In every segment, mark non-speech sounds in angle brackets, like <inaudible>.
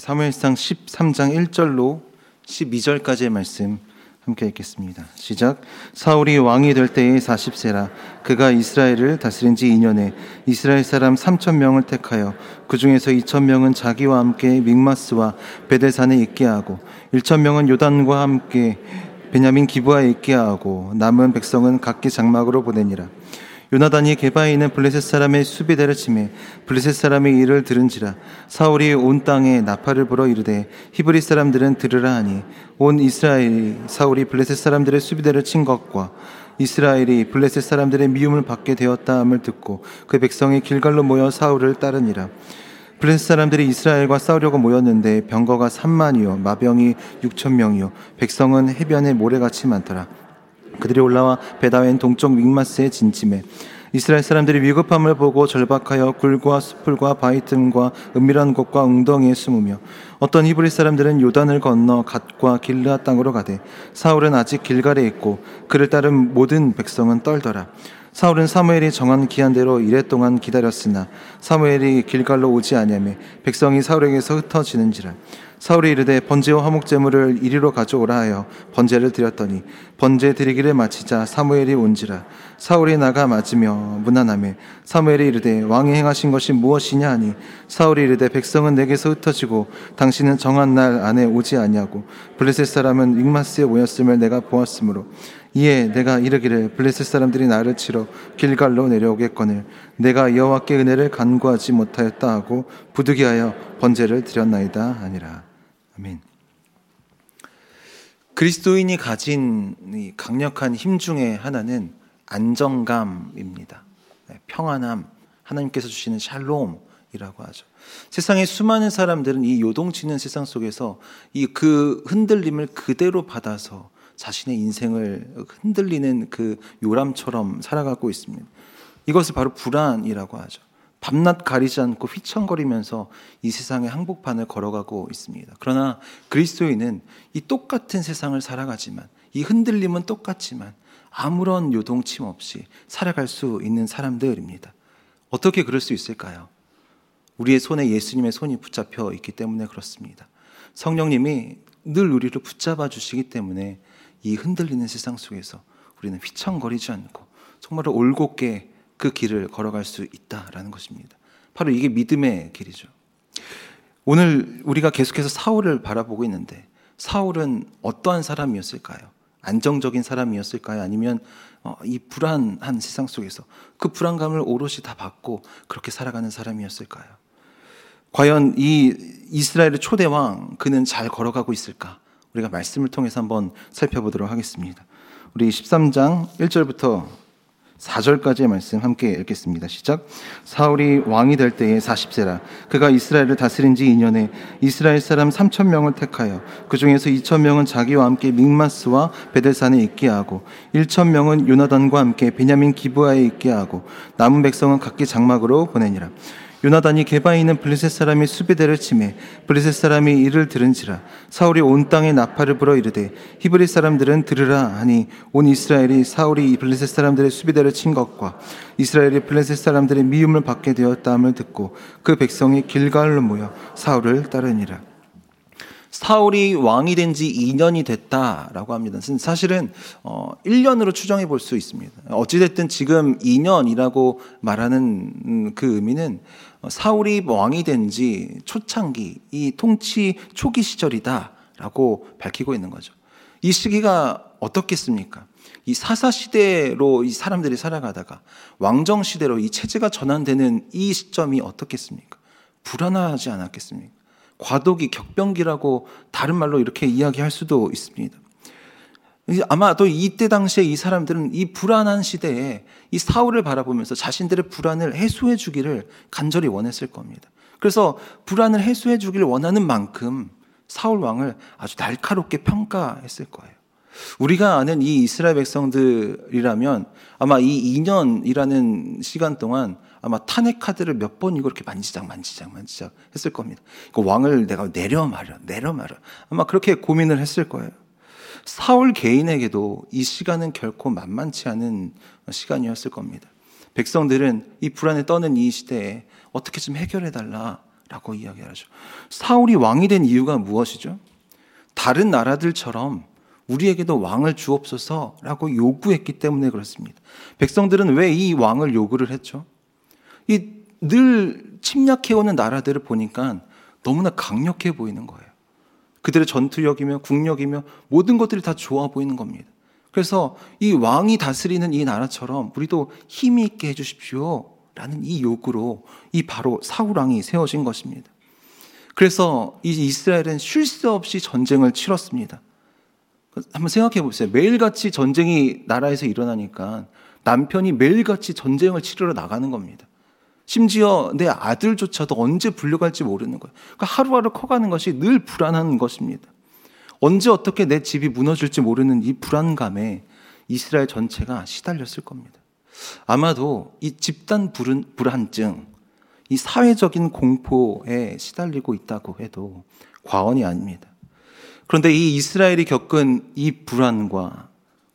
사무엘상 13장 1절로 12절까지의 말씀 함께 읽겠습니다. 시작. 사울이 왕이 될 때에 40세라 그가 이스라엘을 다스린 지 2년에 이스라엘 사람 3천 명을 택하여 그 중에서 2천 명은 자기와 함께 믹마스와 베데산에 있게 하고 1천 명은 요단과 함께 베냐민 기부하에 있게 하고 남은 백성은 각기 장막으로 보내니라. 요나단이 게바에 있는 블레셋 사람의 수비대를 치매 블레셋 사람의 일을 들은지라 사울이 온 땅에 나팔을 불어 이르되 히브리 사람들은 들으라 하니 온 이스라엘이 사울이 블레셋 사람들의 수비대를 친 것과 이스라엘이 블레셋 사람들의 미움을 받게 되었다 함을 듣고 그 백성이 길갈로 모여 사울을 따르니라. 블레셋 사람들이 이스라엘과 싸우려고 모였는데 병거가 3만이요 마병이 6천 명이요 백성은 해변에 모래같이 많더라 그들이 올라와 베다웬 동쪽 믹마스에 진침해 이스라엘 사람들이 위급함을 보고 절박하여 굴과 수풀과 바위 틈과 은밀한 곳과 웅덩이에 숨으며 어떤 히브리 사람들은 요단을 건너 갓과 길르아 땅으로 가되 사울은 아직 길갈에 있고 그를 따른 모든 백성은 떨더라. 사울은 사무엘이 정한 기한대로 이래 동안 기다렸으나 사무엘이 길갈로 오지 아니하며 백성이 사울에게서 흩어지는지라 사울이 이르되 번제와 화목 제물을 이리로 가져오라 하여 번제를 드렸더니 번제 드리기를 마치자 사무엘이 온지라 사울이 나가 맞으며 무난함에 사무엘이 이르되 왕이 행하신 것이 무엇이냐 하니 사울이 이르되 백성은 내게서 흩어지고 당신은 정한 날 안에 오지 아니하고 블레셋 사람은 익마스에 모였음을 내가 보았으므로 이에 내가 이르기를 블레셋 사람들이 나를 치러 길갈로 내려오겠거늘 내가 여호와께 은혜를 간구하지 못하였다 하고 부득이하여 번제를 드렸나이다 아니라 아멘. 그리스도인이 가진 강력한 힘 중에 하나는 안정감입니다. 네, 평안함, 하나님께서 주시는 샬롬이라고 하죠. 세상의 수많은 사람들은 이 요동치는 세상 속에서 이 그 흔들림을 그대로 받아서 자신의 인생을 흔들리는 그 요람처럼 살아가고 있습니다. 이것을 바로 불안이라고 하죠. 밤낮 가리지 않고 휘청거리면서 이 세상의 항복판을 걸어가고 있습니다. 그러나 그리스도인은 이 똑같은 세상을 살아가지만 이 흔들림은 똑같지만 아무런 요동침 없이 살아갈 수 있는 사람들입니다. 어떻게 그럴 수 있을까요? 우리의 손에 예수님의 손이 붙잡혀 있기 때문에 그렇습니다. 성령님이 늘 우리를 붙잡아 주시기 때문에 이 흔들리는 세상 속에서 우리는 휘청거리지 않고 정말로 올곧게 그 길을 걸어갈 수 있다라는 것입니다. 바로 이게 믿음의 길이죠. 오늘 우리가 계속해서 사울을 바라보고 있는데 사울은 어떠한 사람이었을까요? 안정적인 사람이었을까요? 아니면 어, 이 불안한 세상 속에서 그 불안감을 오롯이 다 받고 그렇게 살아가는 사람이었을까요? 과연 이 이스라엘의 초대왕 그는 잘 걸어가고 있을까? 우리가 말씀을 통해서 한번 살펴보도록 하겠습니다. 우리 13장 1절부터 4절까지의 말씀 함께 읽겠습니다. 시작. 사울이 왕이 될 때에 40세라. 그가 이스라엘을 다스린 지 2년에 이스라엘 사람 3천 명을 택하여 그 중에서 2천 명은 자기와 함께 믹마스와 베델산에 있게 하고 1천 명은 요나단과 함께 베냐민 기브아에 있게 하고 남은 백성은 각기 장막으로 보내니라. 요나단이 게바에 있는 블레셋 사람이 수비대를 치매 블레셋 사람이 이를 들은지라 사울이 온 땅에 나팔을 불어 이르되 히브리 사람들은 들으라 하니 온 이스라엘이 사울이 블레셋 사람들의 수비대를 친 것과 이스라엘이 블레셋 사람들의 미움을 받게 되었다함을 듣고 그 백성이 길가을로 모여 사울을 따르니라 사울이 왕이 된 지 2년이 됐다라고 합니다. 사실은 어 1년으로 추정해 볼 수 있습니다. 어찌 됐든 지금 2년이라고 말하는 그 의미는 사울이 왕이 된 지 초창기, 이 통치 초기 시절이다라고 밝히고 있는 거죠. 이 시기가 어떻겠습니까? 이 사사 시대로 이 사람들이 살아가다가 왕정 시대로 이 체제가 전환되는 이 시점이 어떻겠습니까? 불안하지 않았겠습니까? 과도기, 격변기라고 다른 말로 이렇게 이야기할 수도 있습니다. 아마도 이때 당시에 이 사람들은 이 불안한 시대에 이 사울을 바라보면서 자신들의 불안을 해소해 주기를 간절히 원했을 겁니다. 그래서 불안을 해소해 주기를 원하는 만큼 사울 왕을 아주 날카롭게 평가했을 거예요. 우리가 아는 이 이스라엘 백성들이라면 아마 이 2년이라는 시간 동안 아마 탄핵 카드를 몇 번이고 이렇게 만지작 만지작 만지작 했을 겁니다. 그 왕을 내가 내려 말아 내려 말아 아마 그렇게 고민을 했을 거예요. 사울 개인에게도 이 시간은 결코 만만치 않은 시간이었을 겁니다. 백성들은 이 불안에 떠는 이 시대에 어떻게 좀 해결해 달라 라고 이야기하죠. 사울이 왕이 된 이유가 무엇이죠? 다른 나라들처럼 우리에게도 왕을 주옵소서라고 요구했기 때문에 그렇습니다. 백성들은 왜 이 왕을 요구를 했죠? 이 늘 침략해오는 나라들을 보니까 너무나 강력해 보이는 거예요. 그들의 전투력이며 국력이며 모든 것들이 다 좋아 보이는 겁니다. 그래서 이 왕이 다스리는 이 나라처럼 우리도 힘이 있게 해주십시오. 라는 이 요구로 이 바로 사울왕이 세워진 것입니다. 그래서 이 이스라엘은 쉴 새 없이 전쟁을 치렀습니다. 한번 생각해 보세요. 매일같이 전쟁이 나라에서 일어나니까 남편이 매일같이 전쟁을 치르러 나가는 겁니다. 심지어 내 아들조차도 언제 불려갈지 모르는 거예요. 그러니까 하루하루 커가는 것이 늘 불안한 것입니다. 언제 어떻게 내 집이 무너질지 모르는 이 불안감에 이스라엘 전체가 시달렸을 겁니다. 아마도 이 집단 불안증, 이 사회적인 공포에 시달리고 있다고 해도 과언이 아닙니다. 그런데 이 이스라엘이 겪은 이 불안과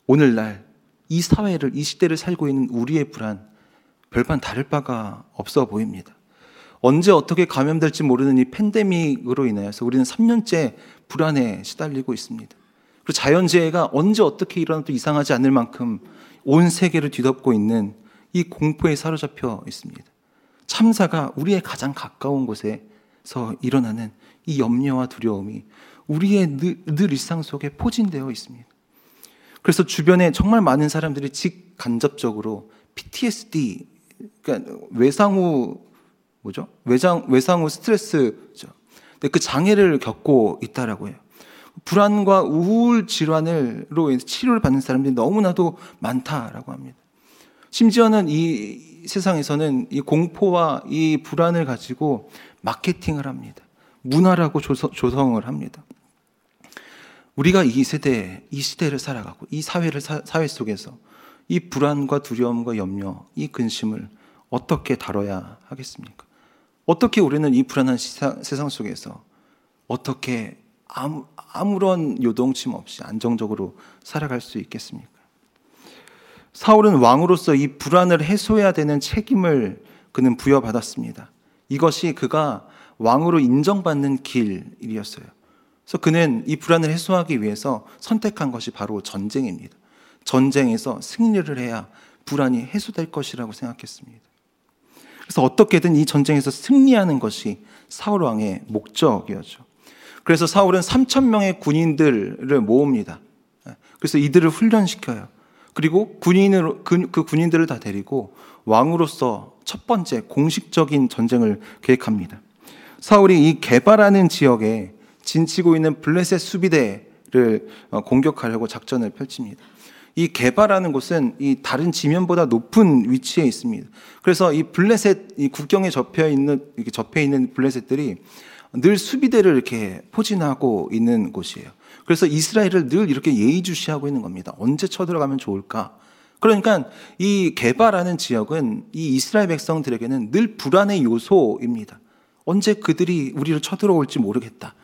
오늘날 이 사회를, 이 시대를 살고 있는 우리의 불안, 별반 다를 바가 없어 보입니다. 언제 어떻게 감염될지 모르는 이 팬데믹으로 인해서 우리는 3년째 불안에 시달리고 있습니다. 그리고 자연재해가 언제 어떻게 일어나도 이상하지 않을 만큼 온 세계를 뒤덮고 있는 이 공포에 사로잡혀 있습니다. 참사가 우리의 가장 가까운 곳에서 일어나는 이 염려와 두려움이 우리의 늘, 늘 일상 속에 포진되어 있습니다. 그래서 주변에 정말 많은 사람들이 직간접적으로 PTSD, 그러니까 외상후 뭐죠? 외장 외상후 스트레스죠. 근데 그 장애를 겪고 있다라고 해요. 불안과 우울 질환으로 치료를 받는 사람들이 너무나도 많다라고 합니다. 심지어는 이 세상에서는 이 공포와 이 불안을 가지고 마케팅을 합니다. 문화라고 조성 을 합니다. 우리가 이 세대, 이 시대를 살아가고 이 사회를 사, 회 속에서 이 불안과 두려움과 염려, 이 근심을 어떻게 다뤄야 하겠습니까? 어떻게 우리는 이 불안한 시사, 세상 속에서 어떻게 아무, 아무런 요동침 없이 안정적으로 살아갈 수 있겠습니까? 사울은 왕으로서 이 불안을 해소해야 되는 책임을 그는 부여받았습니다. 이것이 그가 왕으로 인정받는 길이었어요. 그래서 그는 이 불안을 해소하기 위해서 선택한 것이 바로 전쟁입니다. 전쟁에서 승리를 해야 불안이 해소될 것이라고 생각했습니다. 그래서 어떻게든 이 전쟁에서 승리하는 것이 사울 왕의 목적이었죠. 그래서 사울은 3천 명의 군인들을 모읍니다. 그래서 이들을 훈련시켜요. 그리고 군인으로 그, 그 군인들을 다 데리고 왕으로서 첫 번째 공식적인 전쟁을 계획합니다. 사울이 이 개발하는 지역에 진치고 있는 블레셋 수비대를 어, 공격하려고 작전을 펼칩니다. 이 개발하는 곳은 이 다른 지면보다 높은 위치에 있습니다. 그래서 이 블레셋 이 국경에 접해 있는 이렇게 접해 있는 블레셋들이 늘 수비대를 이렇게 포진하고 있는 곳이에요. 그래서 이스라엘을 늘 이렇게 예의주시하고 있는 겁니다. 언제 쳐들어가면 좋을까? 그러니까 이 개발하는 지역은 이 이스라엘 백성들에게는 늘 불안의 요소입니다. 언제 그들이 우리를 쳐들어올지 모르겠다.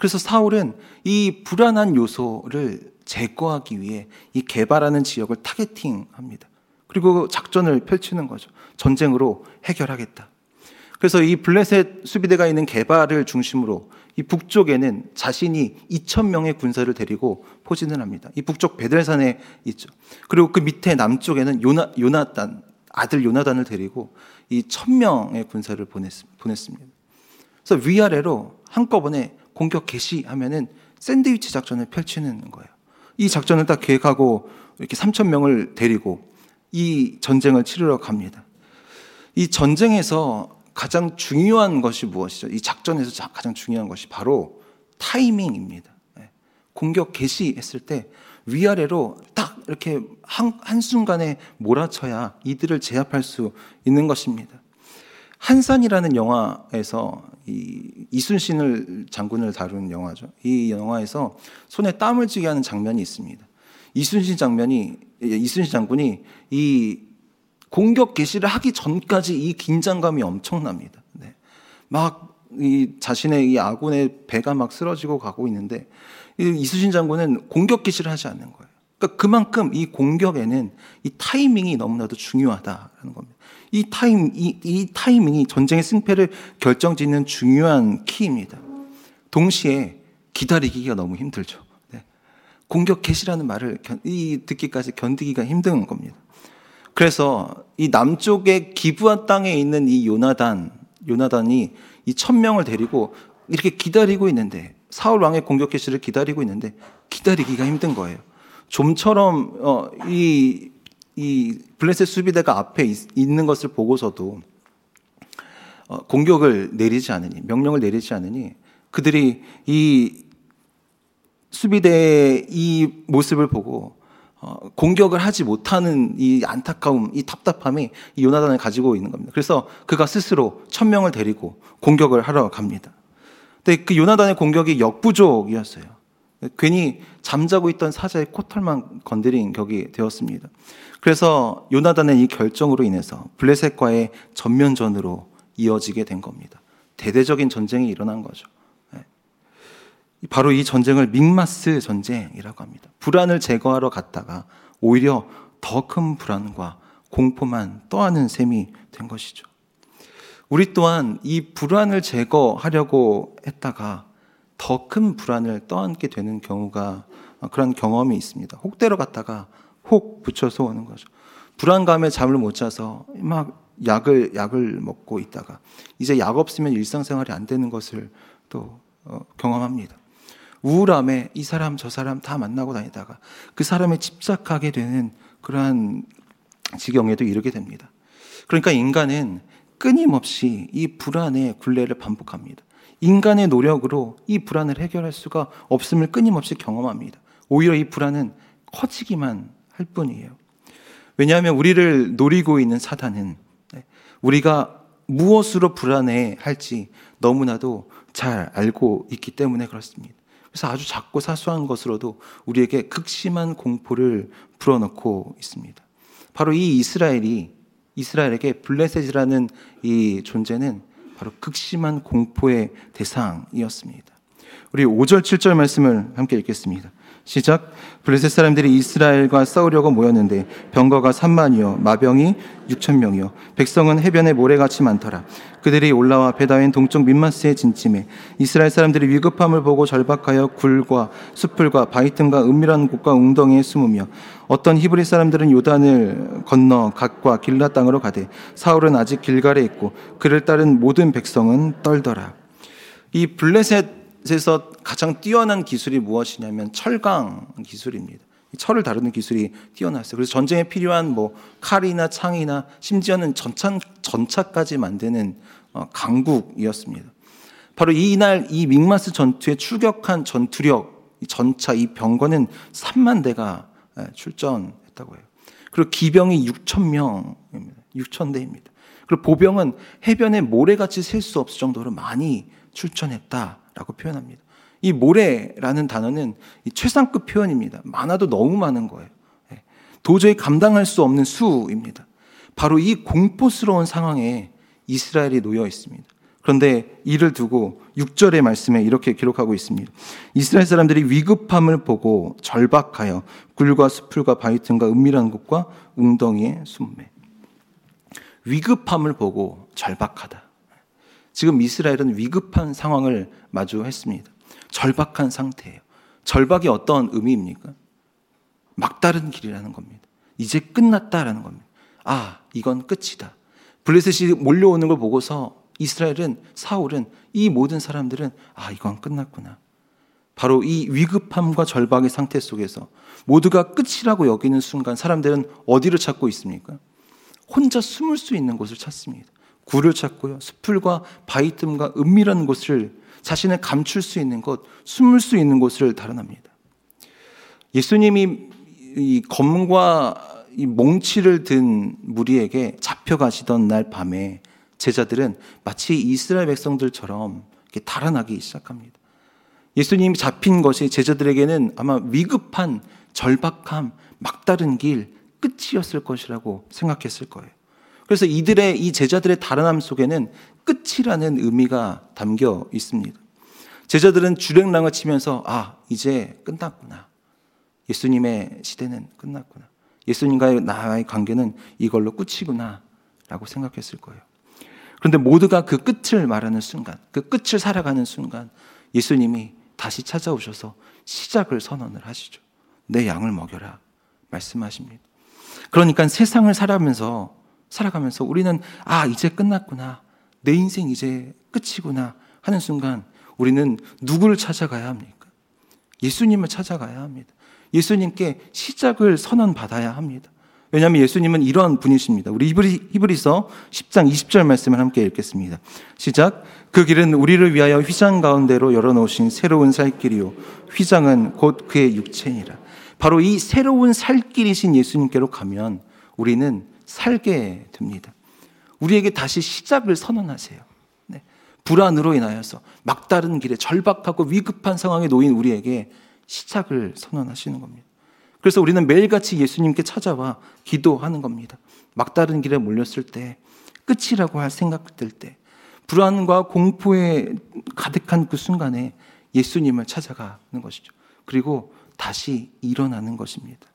그래서 사울은 이 불안한 요소를 제거하기 위해 이 개발하는 지역을 타겟팅합니다. 그리고 작전을 펼치는 거죠. 전쟁으로 해결하겠다. 그래서 이 블레셋 수비대가 있는 개발을 중심으로 이 북쪽에는 자신이 2천 명의 군사를 데리고 포진을 합니다. 이 북쪽 베델산에 있죠. 그리고 그 밑에 남쪽에는 요나, 요나단 아들 요나단을 데리고 이 천 명의 군사를 보냈, 보냈습니다. 그래서 위아래로 한꺼번에 공격 개시 하면은 샌드위치 작전을 펼치는 거예요. 이 작전을 딱 계획하고 이렇게 3천 명을 데리고 이 전쟁을 치르러 갑니다. 이 전쟁에서 가장 중요한 것이 무엇이죠? 이 작전에서 가장 중요한 것이 바로 타이밍입니다. 예. 공격 개시했을 때 위아래로 딱 이렇게 한, 한순간에 몰아쳐야 이들을 제압할 수 있는 것입니다. 한산이라는 영화에서 이 이순신을 장군을 다룬 영화죠. 이 영화에서 손에 땀을 쥐게 하는 장면이 있습니다. 이순신 장면이 이순신 장군이 이 공격 개시를 하기 전까지 이 긴장감이 엄청납니다. 네. 막이 자신의 이 아군의 배가 막 쓰러지고 가고 있는데 이순신 장군은 공격 개시를 하지 않는 거예요. 그러니까 그만큼 이 공격에는 이 타이밍이 너무나도 중요하다는 겁니다. 이 타임, 이, 이 타이밍이 전쟁의 승패를 결정짓는 중요한 키입니다. 동시에 기다리기가 너무 힘들죠. 네. 공격 개시라는 말을 견, 이 듣기까지 견디기가 힘든 겁니다. 그래서 이 남쪽의 기부한 땅에 있는 이 요나단, 요나단이 이 천명을 데리고 이렇게 기다리고 있는데 사울 왕의 공격 개시를 기다리고 있는데 기다리기가 힘든 거예요. 좀처럼 어, 이, 이 블레셋 수비대가 앞에 있, 있는 것을 보고서도 어, 공격을 내리지 않으니 명령을 내리지 않으니 그들이 이 수비대의 이 모습을 보고 어, 공격을 하지 못하는 이 안타까움, 이 답답함이 이 요나단을 가지고 있는 겁니다. 그래서 그가 스스로 천명을 데리고 공격을 하러 갑니다. 근데 그 요나단의 공격이 역부족이었어요. 괜히 잠자고 있던 사자의 코털만 건드린 격이 되었습니다. 그래서 요나단의 이 결정으로 인해서 블레셋과의 전면전으로 이어지게 된 겁니다. 대대적인 전쟁이 일어난 거죠. 바로 이 전쟁을 믹마스 전쟁이라고 합니다. 불안을 제거하러 갔다가 오히려 더 큰 불안과 공포만 떠안은 셈이 된 것이죠. 우리 또한 이 불안을 제거하려고 했다가 더 큰 불안을 떠안게 되는 경우가 그런 경험이 있습니다. 혹대로 갔다가 혹 붙여서 오는 거죠. 불안감에 잠을 못 자서 막 약을 약을 먹고 있다가 이제 약 없으면 일상생활이 안 되는 것을 또 어, 경험합니다. 우울함에 이 사람 저 사람 다 만나고 다니다가 그 사람에 집착하게 되는 그러한 지경에도 이르게 됩니다. 그러니까 인간은 끊임없이 이 불안의 굴레를 반복합니다. 인간의 노력으로 이 불안을 해결할 수가 없음을 끊임없이 경험합니다. 오히려 이 불안은 커지기만 할 뿐이에요. 왜냐하면 우리를 노리고 있는 사단은 네, 우리가 무엇으로 불안해 할지 너무나도 잘 알고 있기 때문에 그렇습니다. 그래서 아주 작고 사소한 것으로도 우리에게 극심한 공포를 불어넣고 있습니다. 바로 이 이스라엘이 이스라엘에게 블레셋이라는 이 존재는 바로 극심한 공포의 대상이었습니다. 우리 5절, 7절 말씀을 함께 읽겠습니다. 시작. 블레셋 사람들이 이스라엘과 싸우려고 모였는데 병거가 3만이요 마병이 6천 명이요 백성은 해변에 모래같이 많더라. 그들이 올라와 베다인 동쪽 민마스에 진침해 이스라엘 사람들이 위급함을 보고 절박하여 굴과 숲풀과 바이튼과 은밀한 곳과 웅덩이에 숨으며 어떤 히브리 사람들은 요단을 건너 갓과 길라 땅으로 가되 사울은 아직 길갈에 있고 그를 따른 모든 백성은 떨더라. 이 블레셋 에서 가장 뛰어난 기술이 무엇이냐면 철강 기술입니다. 철을 다루는 기술이 뛰어났어요. 그래서 전쟁에 필요한 뭐 칼이나 창이나 심지어는 전차, 전차까지 만드는 어, 강국이었습니다. 바로 이날 이 믹마스 전투에 출격한 전투력, 이 전차, 이 병거는 3만 대가 출전했다고 해요. 그리고 기병이 6천 명입니다. 6천 대입니다. 그리고 보병은 해변에 모래같이 셀 수 없을 정도로 많이 출전했다. 라고 표현합니다. 이 모래라는 단어는 최상급 표현입니다. 많아도 너무 많은 거예요. 예. 도저히 감당할 수 없는 수입니다. 바로 이 공포스러운 상황에 이스라엘이 놓여 있습니다. 그런데 이를 두고 6절의 말씀에 이렇게 기록하고 있습니다. 이스라엘 사람들이 위급함을 보고 절박하여 굴과 수풀과 바위틈과 은밀한 곳과 웅덩이에 숨매. 위급함을 보고 절박하다. 지금 이스라엘은 위급한 상황을 마주했습니다. 절박한 상태예요. 절박이 어떤 의미입니까? 막다른 길이라는 겁니다. 이제 끝났다라는 겁니다. 아, 이건 끝이다. 블레셋이 몰려오는 걸 보고서 이스라엘은 사울은 이 모든 사람들은 아, 이건 끝났구나. 바로 이 위급함과 절박의 상태 속에서 모두가 끝이라고 여기는 순간 사람들은 어디를 찾고 있습니까? 혼자 숨을 수 있는 곳을 찾습니다. 굴을 찾고요. 숲풀과 바위 틈과 은밀한 곳을 자신을 감출 수 있는 곳, 숨을 수 있는 곳을 달아납니다. 예수님이 이 검과 이 몽치를 든 무리에게 잡혀가시던 날 밤에 제자들은 마치 이스라엘 백성들처럼 이렇게 달아나기 시작합니다. 예수님이 잡힌 것이 제자들에게는 아마 위급한 절박함, 막다른 길, 끝이었을 것이라고 생각했을 거예요. 그래서 이들의 이 제자들의 달아남 속에는 끝이라는 의미가 담겨 있습니다. 제자들은 주랭랑을 치면서 아, 이제 끝났구나. 예수님의 시대는 끝났구나. 예수님과의 나의 관계는 이걸로 끝이구나. 라고 생각했을 거예요. 그런데 모두가 그 끝을 말하는 순간, 그 끝을 살아가는 순간 예수님이 다시 찾아오셔서 시작을 선언을 하시죠. 내 양을 먹여라. 말씀하십니다. 그러니까 세상을 살아가면서, 살아가면서 우리는 아, 이제 끝났구나. 내 인생 이제 끝이구나 하는 순간 우리는 누구를 찾아가야 합니까? 예수님을 찾아가야 합니다. 예수님께 시작을 선언받아야 합니다. 왜냐하면 예수님은 이런 분이십니다. 우리 히브리, 히브리서 10장 20절 말씀을 함께 읽겠습니다. 시작. 그 길은 우리를 위하여 휘장 가운데로 열어놓으신 새로운 살 길이요. 휘장은 곧 그의 육체니라. 바로 이 새로운 살 길이신 예수님께로 가면 우리는 살게 됩니다. 우리에게 다시 시작을 선언하세요. 네. 불안으로 인하여서 막다른 길에 절박하고 위급한 상황에 놓인 우리에게 시작을 선언하시는 겁니다. 그래서 우리는 매일같이 예수님께 찾아와 기도하는 겁니다. 막다른 길에 몰렸을 때, 끝이라고 할 생각될 때, 불안과 공포에 가득한 그 순간에 예수님을 찾아가는 것이죠. 그리고 다시 일어나는 것입니다.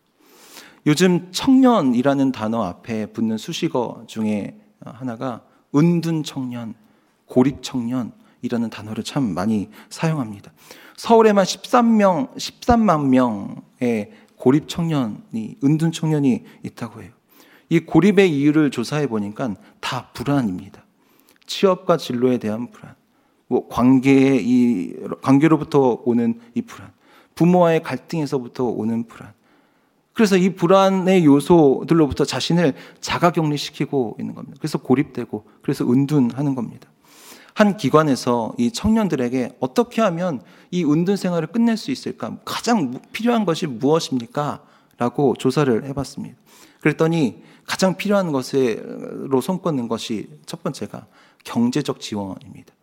요즘 청년이라는 단어 앞에 붙는 수식어 중에 하나가 은둔 청년, 고립 청년이라는 단어를 참 많이 사용합니다. 서울에만 13명, 13만 명의 고립 청년이, 은둔 청년이 있다고 해요. 이 고립의 이유를 조사해 보니까 다 불안입니다. 취업과 진로에 대한 불안, 뭐 관계의 이 관계로부터 오는 이 불안, 부모와의 갈등에서부터 오는 불안. 그래서 이 불안의 요소들로부터 자신을 자가격리시키고 있는 겁니다. 그래서 고립되고, 그래서 은둔하는 겁니다. 한 기관에서 이 청년들에게 어떻게 하면 이 은둔 생활을 끝낼 수 있을까? 가장 필요한 것이 무엇입니까? 라고 조사를 해봤습니다. 그랬더니 가장 필요한 것으로 손꼽는 것이 첫 번째가 경제적 지원입니다.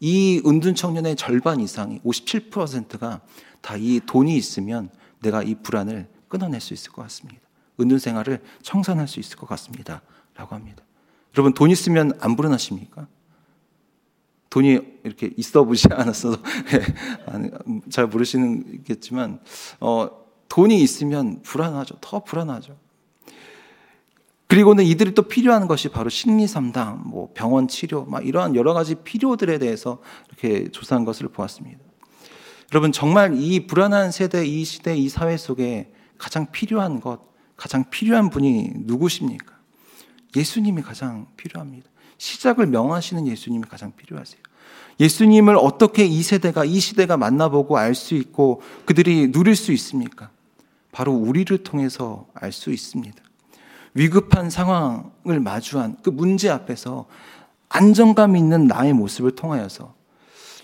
이 은둔 청년의 절반 이상이 57%가 다 이 돈이 있으면 내가 이 불안을 끊어낼 수 있을 것 같습니다. 은둔 생활을 청산할 수 있을 것 같습니다. 라고 합니다. 여러분, 돈 있으면 안 불안하십니까? 돈이 이렇게 있어 보지 <laughs> 않았어도 예, 잘 모르시는겠지만 어, 돈이 있으면 불안하죠. 더 불안하죠. 그리고는 이들이 또 필요한 것이 바로 심리 상담, 뭐 병원 치료, 막 이러한 여러 가지 필요들에 대해서 이렇게 조사한 것을 보았습니다. 여러분 정말 이 불안한 세대, 이 시대, 이 사회 속에 가장 필요한 것, 가장 필요한 분이 누구십니까? 예수님이 가장 필요합니다. 시작을 명하시는 예수님이 가장 필요하세요. 예수님을 어떻게 이 세대가, 이 시대가 만나보고 알 수 있고 그들이 누릴 수 있습니까? 바로 우리를 통해서 알 수 있습니다. 위급한 상황을 마주한 그 문제 앞에서 안정감 있는 나의 모습을 통하여서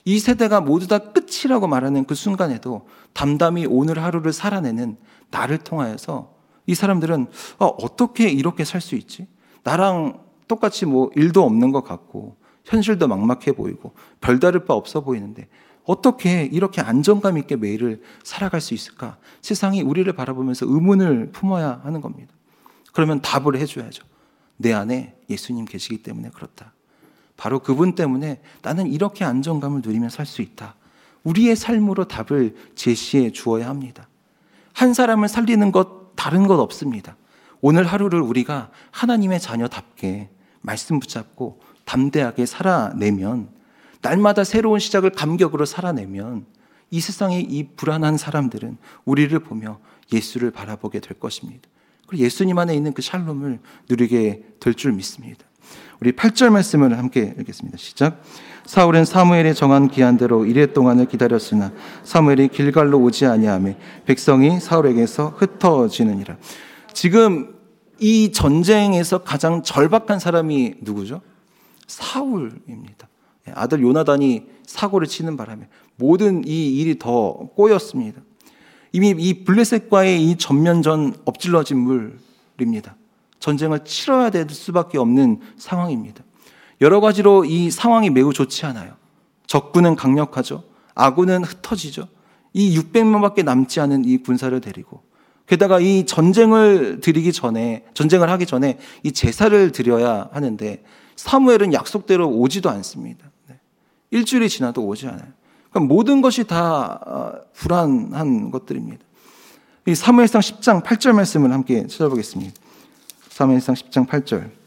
이 세대가 모두 다 끝이라고 말하는 그 순간에도 담담히 오늘 하루를 살아내는 나를 통하여서 이 사람들은 어, 어떻게 이렇게 살 수 있지? 나랑 똑같이 뭐 일도 없는 것 같고 현실도 막막해 보이고 별다를 바 없어 보이는데 어떻게 이렇게 안정감 있게 매일을 살아갈 수 있을까? 세상이 우리를 바라보면서 의문을 품어야 하는 겁니다. 그러면 답을 해줘야죠. 내 안에 예수님 계시기 때문에 그렇다. 바로 그분 때문에 나는 이렇게 안정감을 누리며 살 수 있다. 우리의 삶으로 답을 제시해 주어야 합니다. 한 사람을 살리는 것 다른 것 없습니다. 오늘 하루를 우리가 하나님의 자녀답게 말씀 붙잡고 담대하게 살아내면 날마다 새로운 시작을 감격으로 살아내면 이 세상의 이 불안한 사람들은 우리를 보며 예수를 바라보게 될 것입니다. 그리고 예수님 안에 있는 그 샬롬을 누리게 될 줄 믿습니다. 우리 8절 말씀을 함께 읽겠습니다. 시작. 사울은 사무엘의 정한 기한대로 이래 동안을 기다렸으나 사무엘이 길갈로 오지 아니하며 백성이 사울에게서 흩어지느니라. 지금 이 전쟁에서 가장 절박한 사람이 누구죠? 사울입니다. 예, 아들 요나단이 사고를 치는 바람에 모든 이 일이 더 꼬였습니다. 이미 이 블레셋과의 이 전면전 엎질러진 물입니다. 전쟁을 치러야 될 수밖에 없는 상황입니다. 여러 가지로 이 상황이 매우 좋지 않아요. 적군은 강력하죠. 아군은 흩어지죠. 이 600명밖에 남지 않은 이 군사를 데리고 게다가 이 전쟁을 드리기 전에 전쟁을 하기 전에 이 제사를 드려야 하는데 사무엘은 약속대로 오지도 않습니다. 네. 일주일이 지나도 오지 않아요. 그러니까 모든 것이 다 어, 불안한 것들입니다. 이 사무엘상 10장 8절 말씀을 함께 찾아보겠습니다. 사무엘상 10장 8절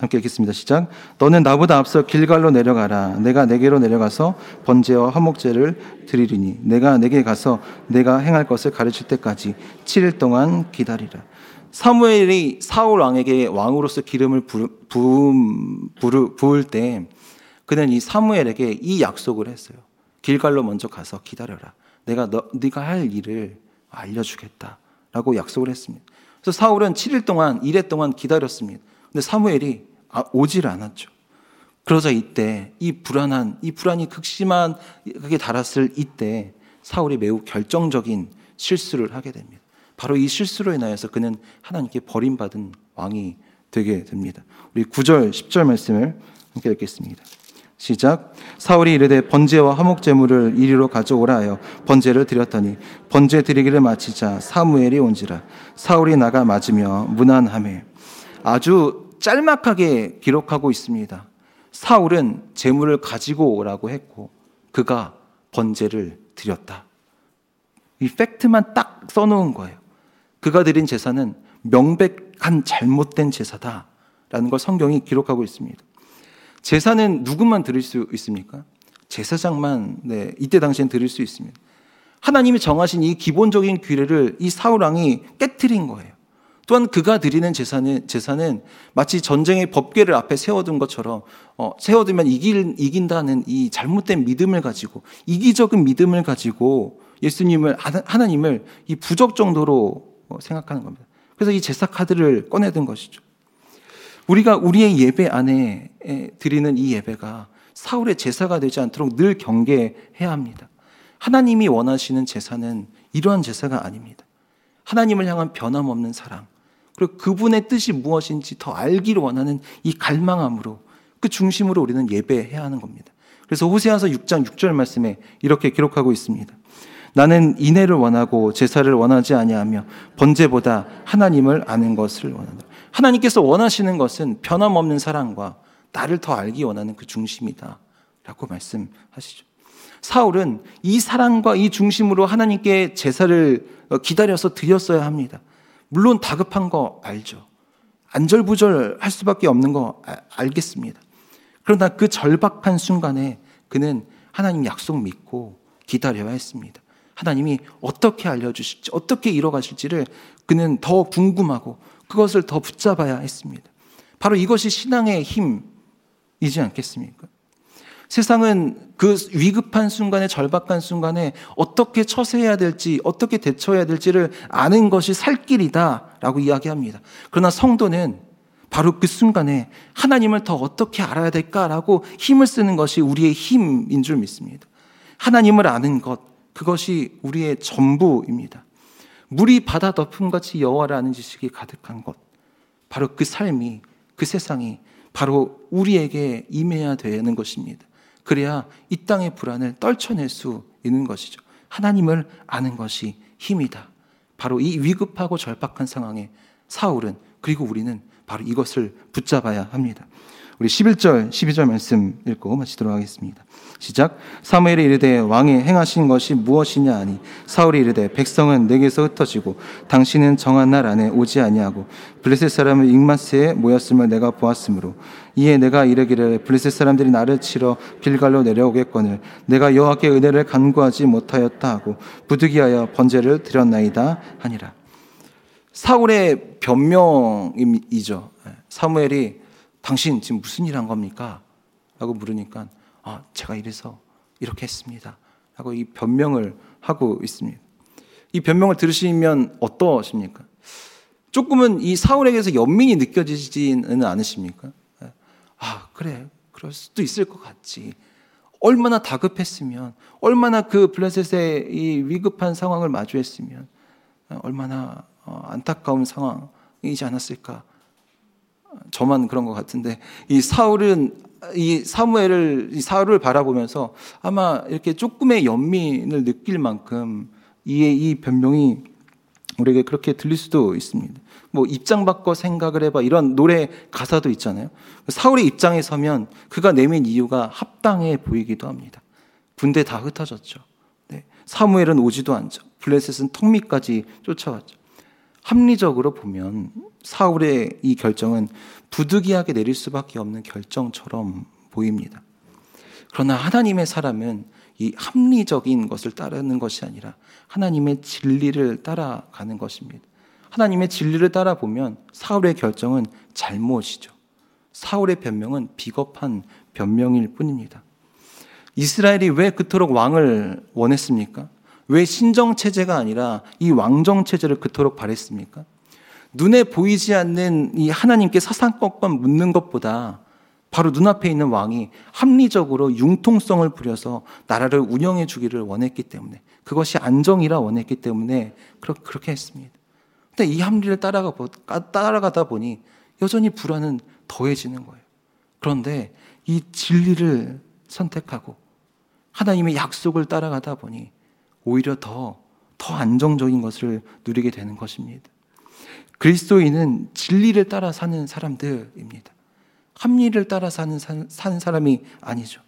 함께 읽겠습니다. 시작. 너는 나보다 앞서 길갈로 내려가라. 내가 내게로 내려가서 번제와 화목제를 드리리니 내가 내게 가서 내가 행할 것을 가르칠 때까지 7일 동안 기다리라. 사무엘이 사울 왕에게 왕으로서 기름을 부, 부, 부, 부을 때 그는 이 사무엘에게 이 약속을 했어요. 길갈로 먼저 가서 기다려라. 내가 너, 네가 할 일을 알려주겠다라고 약속을 했습니다. 그래서 사울은 7일 동안, 1회 동안 기다렸습니다. 근데 사무엘이 아, 오질 않았죠. 그러자 이때 이 불안한, 이 불안이 극심한 그게 달았을 이때 사울이 매우 결정적인 실수를 하게 됩니다. 바로 이 실수로 인하여서 그는 하나님께 버림받은 왕이 되게 됩니다. 우리 9절, 10절 말씀을 함께 읽겠습니다. 시작. 사울이 이르되 번제와 화목 제물을 이리로 가져오라 하여 번제를 드렸더니 번제 드리기를 마치자 사무엘이 온지라 사울이 나가 맞으며 무난함에 아주 짤막하게 기록하고 있습니다. 사울은 제물을 가지고 오라고 했고 그가 번제를 드렸다. 이 팩트만 딱 써놓은 거예요. 그가 드린 제사는 명백한 잘못된 제사다라는 걸 성경이 기록하고 있습니다. 제사는 누구만 드릴 수 있습니까? 제사장만 네, 이때 당시엔 드릴 수 있습니다. 하나님이 정하신 이 기본적인 규례를 이 사울 왕이 깨뜨린 거예요. 또한 그가 드리는 제사는 제사는 마치 전쟁의 법궤를 앞에 세워둔 것처럼 어, 세워두면 이길, 이긴다는 이 잘못된 믿음을 가지고 이기적인 믿음을 가지고 예수님을 하나님을 이 부적 정도로 어, 생각하는 겁니다. 그래서 이 제사 카드를 꺼내든 것이죠. 우리가 우리의 예배 안에 드리는 이 예배가 사울의 제사가 되지 않도록 늘 경계해야 합니다. 하나님이 원하시는 제사는 이러한 제사가 아닙니다. 하나님을 향한 변함없는 사랑, 그리고 그분의 뜻이 무엇인지 더 알기를 원하는 이 갈망함으로 그 중심으로 우리는 예배해야 하는 겁니다. 그래서 호세아서 6장 6절 말씀에 이렇게 기록하고 있습니다. 나는 인애를 원하고 제사를 원하지 아니하며 번제보다 하나님을 아는 것을 원한다. 하나님께서 원하시는 것은 변함없는 사랑과 나를 더 알기 원하는 그 중심이다. 라고 말씀하시죠. 사울은 이 사랑과 이 중심으로 하나님께 제사를 기다려서 드렸어야 합니다. 물론 다급한 거 알죠. 안절부절 할 수밖에 없는 거 알겠습니다. 그러나 그 절박한 순간에 그는 하나님 약속 믿고 기다려야 했습니다. 하나님이 어떻게 알려주실지, 어떻게 이뤄가실지를 그는 더 궁금하고 그것을 더 붙잡아야 했습니다. 바로 이것이 신앙의 힘이지 않겠습니까? 세상은 그 위급한 순간에 절박한 순간에 어떻게 처세해야 될지 어떻게 대처해야 될지를 아는 것이 살 길이다라고 이야기합니다. 그러나 성도는 바로 그 순간에 하나님을 더 어떻게 알아야 될까라고 힘을 쓰는 것이 우리의 힘인 줄 믿습니다. 하나님을 아는 것 그것이 우리의 전부입니다. 물이 바다 덮음 같이 여호와를 아는 지식이 가득한 것. 바로 그 삶이 그 세상이 바로 우리에게 임해야 되는 것입니다. 그래야 이 땅의 불안을 떨쳐낼 수 있는 것이죠. 하나님을 아는 것이 힘이다. 바로 이 위급하고 절박한 상황에 사울은 그리고 우리는 바로 이것을 붙잡아야 합니다. 우리 11절, 12절 말씀 읽고 마치도록 하겠습니다. 시작. 사무엘이 이르되 왕이 행하신 것이 무엇이냐 하니 사울이 이르되 백성은 내게서 흩어지고 당신은 정한 날 안에 오지 아니하고 블레셋 사람은 익마스에 모였음을 내가 보았으므로 이에 내가 이르기를 블레셋 사람들이 나를 치러 길갈로 내려오겠거늘 내가 여호와께 은혜를 간구하지 못하였다 하고 부득이하여 번제를 드렸나이다 하니라. 사울의 변명이죠. 사무엘이 당신 지금 무슨 일 한 겁니까? 라고 물으니까 아, 제가 이래서 이렇게 했습니다. 하고 이 변명을 하고 있습니다. 이 변명을 들으시면 어떠십니까? 조금은 이 사울에게서 연민이 느껴지지는 않으십니까? 아, 그래. 그럴 수도 있을 것 같지. 얼마나 다급했으면, 얼마나 그 블레셋의 이 위급한 상황을 마주했으면, 얼마나 어, 안타까운 상황이지 않았을까. 저만 그런 것 같은데 이 사울은 이 사무엘을 이 사울을 바라보면서 아마 이렇게 조금의 연민을 느낄 만큼 이의 이 변명이 우리에게 그렇게 들릴 수도 있습니다. 뭐 입장 바꿔 생각을 해봐 이런 노래 가사도 있잖아요. 사울의 입장에 서면 그가 내민 이유가 합당해 보이기도 합니다. 군대 다 흩어졌죠. 네. 사무엘은 오지도 않죠. 블레셋은 턱밑까지 쫓아왔죠. 합리적으로 보면 사울의 이 결정은 부득이하게 내릴 수밖에 없는 결정처럼 보입니다. 그러나 하나님의 사람은 이 합리적인 것을 따르는 것이 아니라 하나님의 진리를 따라가는 것입니다. 하나님의 진리를 따라 보면 사울의 결정은 잘못이죠. 사울의 변명은 비겁한 변명일 뿐입니다. 이스라엘이 왜 그토록 왕을 원했습니까? 왜 신정 체제가 아니라 이 왕정 체제를 그토록 바랬습니까? 눈에 보이지 않는 이 하나님께 사상법만 묻는 것보다 바로 눈앞에 있는 왕이 합리적으로 융통성을 부려서 나라를 운영해 주기를 원했기 때문에 그것이 안정이라 원했기 때문에 그렇게 했습니다. 근데 이 합리를 따라가, 따라가다 보니 여전히 불안은 더해지는 거예요. 그런데 이 진리를 선택하고 하나님의 약속을 따라가다 보니 오히려 더, 더 안정적인 것을 누리게 되는 것입니다. 그리스도인은 진리를 따라 사는 사람들입니다. 합리를 따라 사는 산 사람이 아니죠.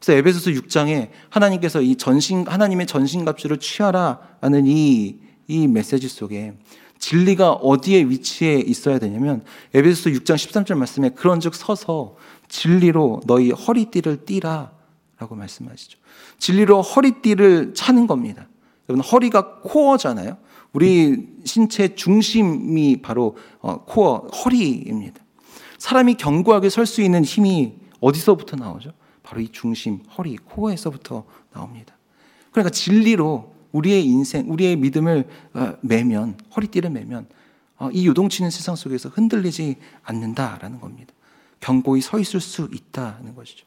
그래서 에베소서 6장에 하나님께서 이 전신 하나님의 전신갑주를 취하라라는 이 이 메시지 속에 진리가 어디에 위치해 있어야 되냐면 에베소서 6장 13절 말씀에 그런즉 서서 진리로 너희 허리띠를 띠라라고 말씀하시죠. 진리로 허리띠를 차는 겁니다. 여러분 허리가 코어잖아요. 우리 신체 중심이 바로 어, 코어 허리입니다. 사람이 견고하게 설 수 있는 힘이 어디서부터 나오죠? 바로 이 중심, 허리, 코어에서부터 나옵니다. 그러니까 진리로 우리의 인생, 우리의 믿음을 어, 매면, 허리띠를 매면 어, 이 요동치는 세상 속에서 흔들리지 않는다라는 겁니다. 견고히 서 있을 수 있다는 것이죠.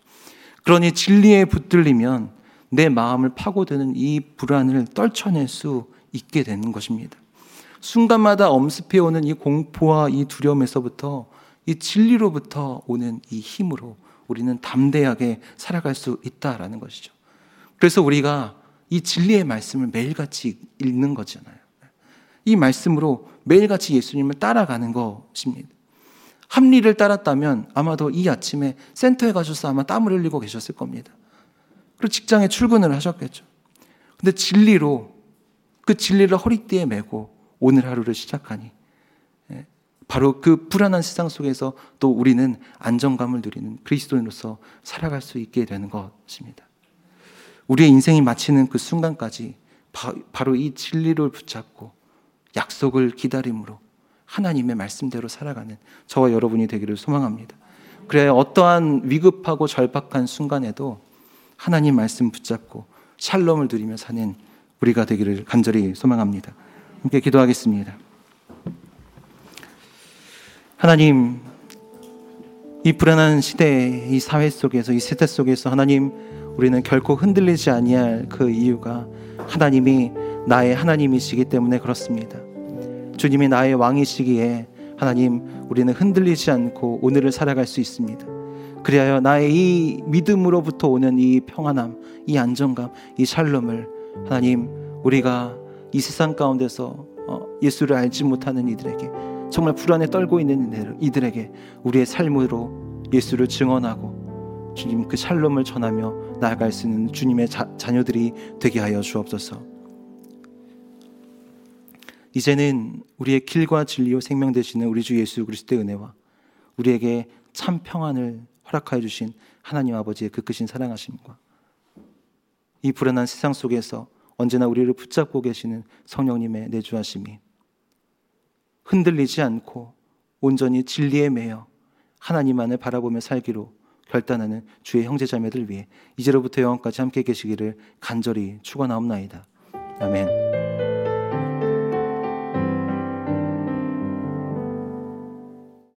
그러니 진리에 붙들리면 내 마음을 파고드는 이 불안을 떨쳐낼 수 있게 되는 것입니다. 순간마다 엄습해 오는 이 공포와 이 두려움에서부터 이 진리로부터 오는 이 힘으로 우리는 담대하게 살아갈 수 있다라는 것이죠. 그래서 우리가 이 진리의 말씀을 매일같이 읽는 거잖아요. 이 말씀으로 매일같이 예수님을 따라가는 것입니다. 합리를 따랐다면 아마도 이 아침에 센터에 가셔서 아마 땀을 흘리고 계셨을 겁니다. 그리고 직장에 출근을 하셨겠죠. 근데 진리로 그 진리를 허리띠에 메고 오늘 하루를 시작하니 바로 그 불안한 세상 속에서 또 우리는 안정감을 누리는 그리스도인으로서 살아갈 수 있게 되는 것입니다. 우리의 인생이 마치는 그 순간까지 바 로 이 진리를 붙잡고 약속을 기다림으로 하나님의 말씀대로 살아가는 저와 여러분이 되기를 소망합니다. 그래 어떠한 위급하고 절박한 순간에도 하나님 말씀 붙잡고 샬롬을 누리며 사는 우리가 되기를 간절히 소망합니다. 함께 기도하겠습니다. 하나님, 이 불안한 시대, 이 사회 속에서, 이 세대 속에서 하나님, 우리는 결코 흔들리지 아니할 그 이유가 하나님이 나의 하나님이시기 때문에 그렇습니다. 주님이 나의 왕이시기에 하나님, 우리는 흔들리지 않고 오늘을 살아갈 수 있습니다. 그리하여 나의 이 믿음으로부터 오는 이 평안함, 이 안정감, 이 샬롬을 하나님, 우리가 이 세상 가운데서 어, 예수를 알지 못하는 이들에게 정말 불안에 떨고 있는 이들에게 우리의 삶으로 예수를 증언하고 주님 그 샬롬을 전하며 나아갈 수 있는 주님의 자, 자녀들이 되게 하여 주옵소서. 이제는 우리의 길과 진리요 생명 되시는 우리 주 예수 그리스도의 은혜와 우리에게 참 평안을 허락하여 주신 하나님 아버지의 그 크신 사랑하심과 이 불안한 세상 속에서 언제나 우리를 붙잡고 계시는 성령님의 내주하심이 흔들리지 않고 온전히 진리에 매여 하나님만을 바라보며 살기로 결단하는 주의 형제자매들 위해 이제로부터 영원까지 함께 계시기를 간절히 축원하옵나이다. 아멘.